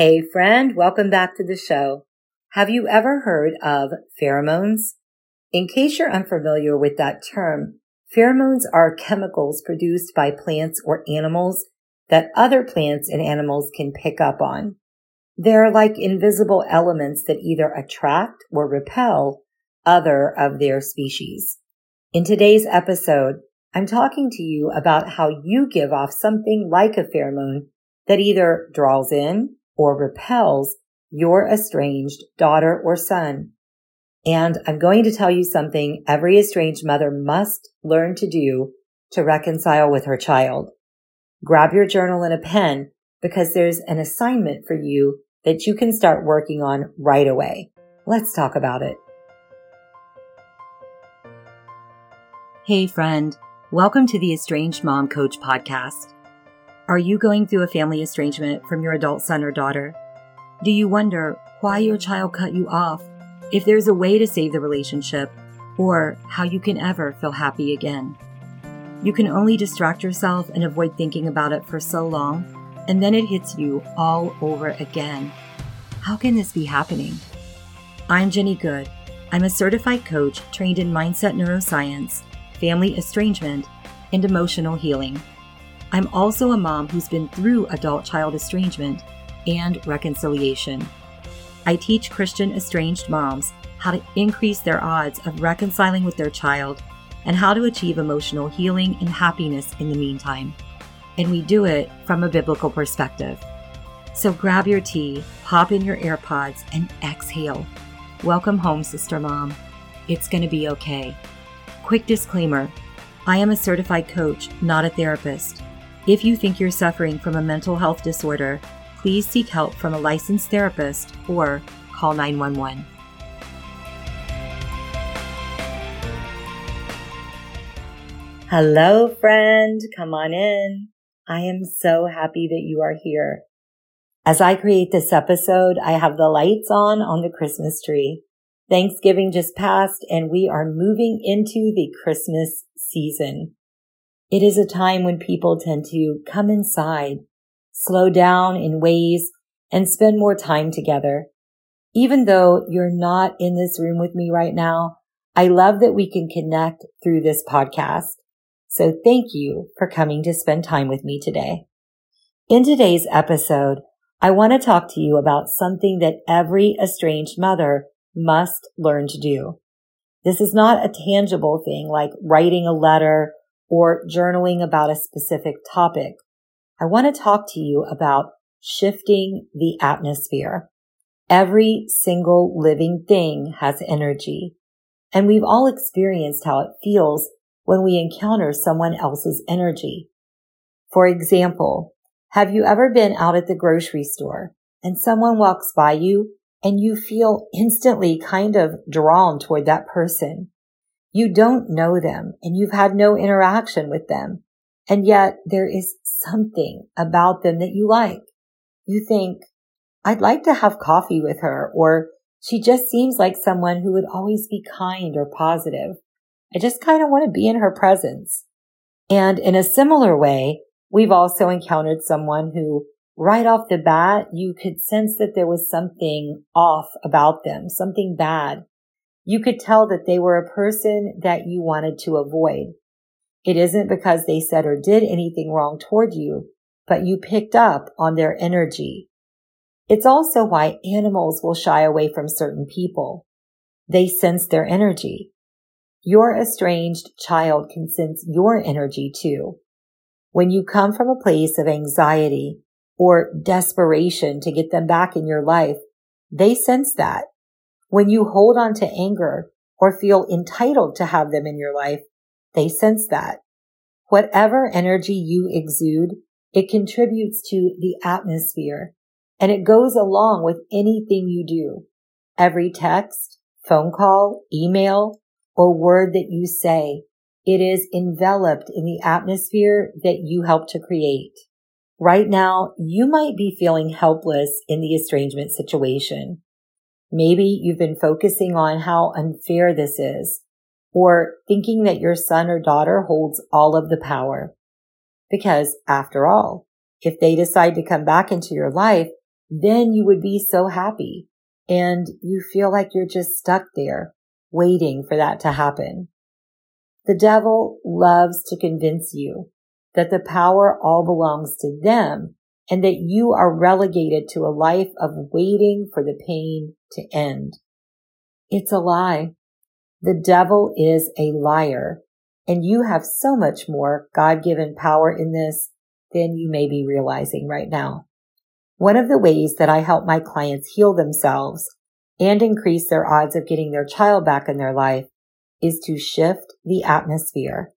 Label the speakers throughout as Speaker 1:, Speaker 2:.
Speaker 1: Hey friend, welcome back to the show. Have you ever heard of pheromones? In case you're unfamiliar with that term, pheromones are chemicals produced by plants or animals that other plants and animals can pick up on. They're like invisible elements that either attract or repel other of their species. In today's episode, I'm talking to you about how you give off something like a pheromone that either draws in or repels your estranged daughter or son. And I'm going to tell you something every estranged mother must learn to do to reconcile with her child. Grab your journal and a pen because there's an assignment for you that you can start working on right away. Let's talk about it. Hey friend, welcome to the Estranged Mom Coach podcast. Are you going through a family estrangement from your adult son or daughter? Do you wonder why your child cut you off, if there's a way to save the relationship, or how you can ever feel happy again? You can only distract yourself and avoid thinking about it for so long, and then it hits you all over again. How can this be happening? I'm Jenny Good. I'm a certified coach trained in mindset neuroscience, family estrangement, and emotional healing. I'm also a mom who's been through adult child estrangement and reconciliation. I teach Christian estranged moms how to increase their odds of reconciling with their child and how to achieve emotional healing and happiness in the meantime. And we do it from a biblical perspective. So grab your tea, pop in your AirPods, and exhale. Welcome home, Sister Mom. It's going to be okay. Quick disclaimer I am a certified coach, not a therapist. If you think you're suffering from a mental health disorder, please seek help from a licensed therapist or call 911. Hello, friend. Come on in. I am so happy that you are here. As I create this episode, I have the lights on on the Christmas tree. Thanksgiving just passed and we are moving into the Christmas season. It is a time when people tend to come inside, slow down in ways, and spend more time together. Even though you're not in this room with me right now, I love that we can connect through this podcast. So thank you for coming to spend time with me today. In today's episode, I want to talk to you about something that every estranged mother must learn to do. This is not a tangible thing like writing a letter or journaling about a specific topic, I want to talk to you about shifting the atmosphere. Every single living thing has energy, and we've all experienced how it feels when we encounter someone else's energy. For example, have you ever been out at the grocery store and someone walks by you and you feel instantly kind of drawn toward that person? You don't know them and you've had no interaction with them. And yet there is something about them that you like. You think, I'd like to have coffee with her or she just seems like someone who would always be kind or positive. I just kind of want to be in her presence. And in a similar way, we've also encountered someone who right off the bat, you could sense that there was something off about them, something bad you could tell that they were a person that you wanted to avoid. It isn't because they said or did anything wrong toward you, but you picked up on their energy. It's also why animals will shy away from certain people. They sense their energy. Your estranged child can sense your energy too. When you come from a place of anxiety or desperation to get them back in your life, they sense that when you hold on to anger or feel entitled to have them in your life, they sense that. Whatever energy you exude, it contributes to the atmosphere and it goes along with anything you do. Every text, phone call, email, or word that you say, it is enveloped in the atmosphere that you help to create. Right now, you might be feeling helpless in the estrangement situation. Maybe you've been focusing on how unfair this is or thinking that your son or daughter holds all of the power. Because after all, if they decide to come back into your life, then you would be so happy and you feel like you're just stuck there waiting for that to happen. The devil loves to convince you that the power all belongs to them and that you are relegated to a life of waiting for the pain to end. It's a lie. The devil is a liar and you have so much more God-given power in this than you may be realizing right now. One of the ways that I help my clients heal themselves and increase their odds of getting their child back in their life is to shift the atmosphere.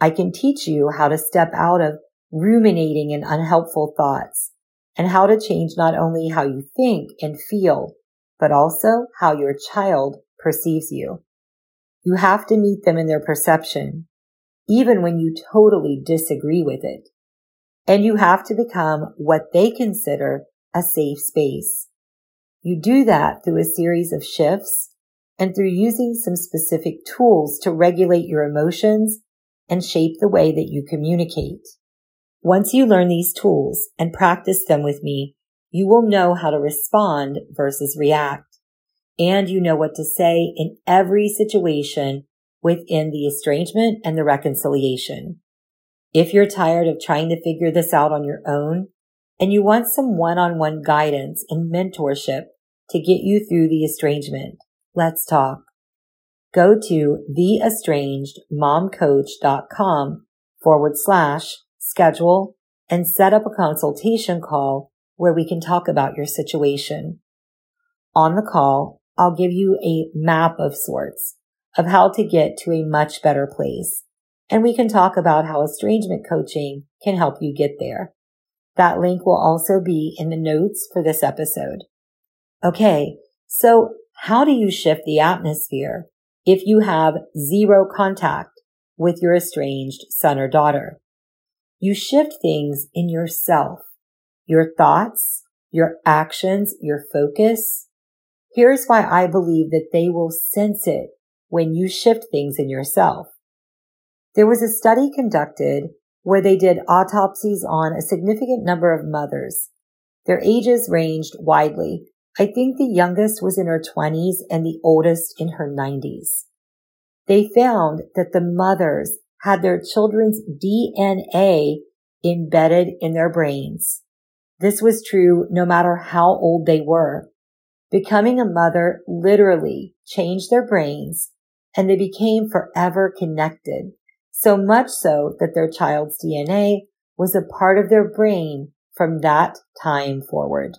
Speaker 1: I can teach you how to step out of ruminating in unhelpful thoughts and how to change not only how you think and feel, but also how your child perceives you. You have to meet them in their perception, even when you totally disagree with it. And you have to become what they consider a safe space. You do that through a series of shifts and through using some specific tools to regulate your emotions and shape the way that you communicate. Once you learn these tools and practice them with me, you will know how to respond versus react. And you know what to say in every situation within the estrangement and the reconciliation. If you're tired of trying to figure this out on your own and you want some one-on-one guidance and mentorship to get you through the estrangement, let's talk. Go to theestrangedmomcoach.com forward slash schedule and set up a consultation call where we can talk about your situation. On the call, I'll give you a map of sorts of how to get to a much better place. And we can talk about how estrangement coaching can help you get there. That link will also be in the notes for this episode. Okay. So how do you shift the atmosphere if you have zero contact with your estranged son or daughter? You shift things in yourself, your thoughts, your actions, your focus. Here's why I believe that they will sense it when you shift things in yourself. There was a study conducted where they did autopsies on a significant number of mothers. Their ages ranged widely. I think the youngest was in her 20s and the oldest in her 90s. They found that the mothers had their children's DNA embedded in their brains. This was true no matter how old they were. Becoming a mother literally changed their brains and they became forever connected. So much so that their child's DNA was a part of their brain from that time forward.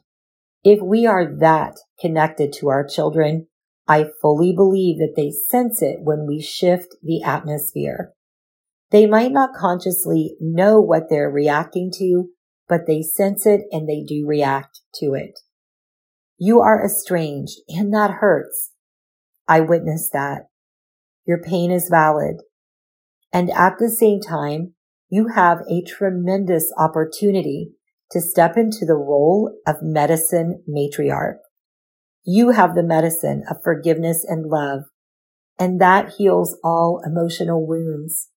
Speaker 1: If we are that connected to our children, I fully believe that they sense it when we shift the atmosphere. They might not consciously know what they're reacting to, but they sense it and they do react to it. You are estranged and that hurts. I witnessed that. Your pain is valid. And at the same time, you have a tremendous opportunity to step into the role of medicine matriarch. You have the medicine of forgiveness and love, and that heals all emotional wounds.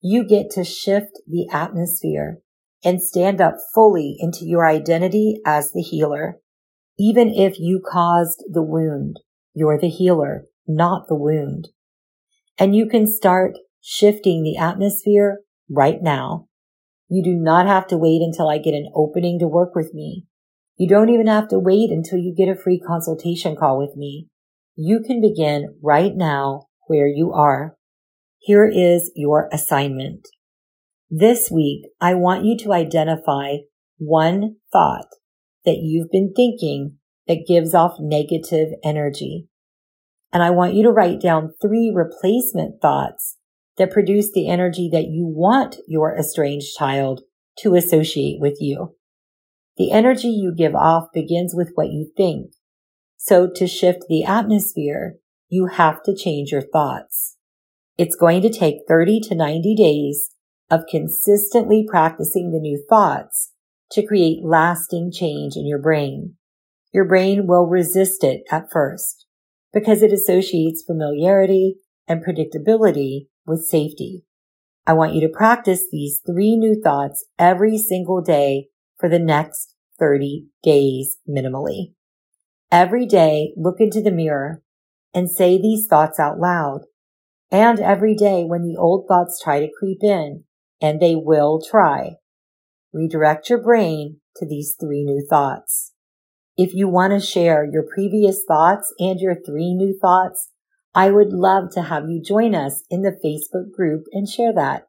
Speaker 1: You get to shift the atmosphere and stand up fully into your identity as the healer. Even if you caused the wound, you're the healer, not the wound. And you can start shifting the atmosphere right now. You do not have to wait until I get an opening to work with me. You don't even have to wait until you get a free consultation call with me. You can begin right now where you are. Here is your assignment. This week, I want you to identify one thought that you've been thinking that gives off negative energy. And I want you to write down three replacement thoughts that produce the energy that you want your estranged child to associate with you. The energy you give off begins with what you think. So to shift the atmosphere, you have to change your thoughts. It's going to take 30 to 90 days of consistently practicing the new thoughts to create lasting change in your brain. Your brain will resist it at first because it associates familiarity and predictability with safety. I want you to practice these three new thoughts every single day for the next 30 days minimally. Every day, look into the mirror and say these thoughts out loud. And every day when the old thoughts try to creep in, and they will try, redirect your brain to these three new thoughts. If you want to share your previous thoughts and your three new thoughts, I would love to have you join us in the Facebook group and share that.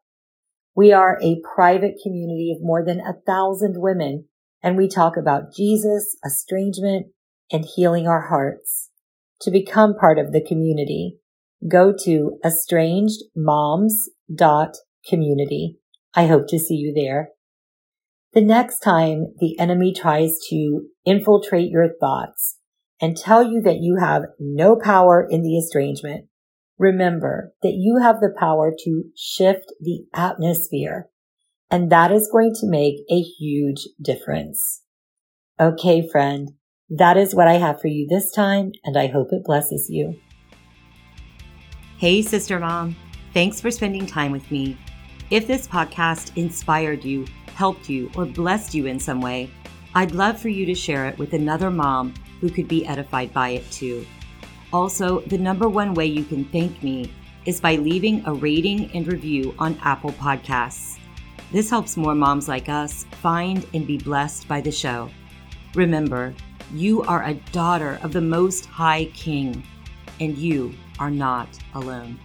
Speaker 1: We are a private community of more than a thousand women and we talk about Jesus, estrangement, and healing our hearts. To become part of the community, go to estrangedmoms.community. I hope to see you there. The next time the enemy tries to infiltrate your thoughts and tell you that you have no power in the estrangement, remember that you have the power to shift the atmosphere and that is going to make a huge difference. Okay, friend, that is what I have for you this time, and I hope it blesses you.
Speaker 2: Hey, Sister Mom. Thanks for spending time with me. If this podcast inspired you, helped you, or blessed you in some way, I'd love for you to share it with another mom who could be edified by it too. Also, the number one way you can thank me is by leaving a rating and review on Apple Podcasts. This helps more moms like us find and be blessed by the show. Remember, you are a daughter of the Most High King, and you are not alone.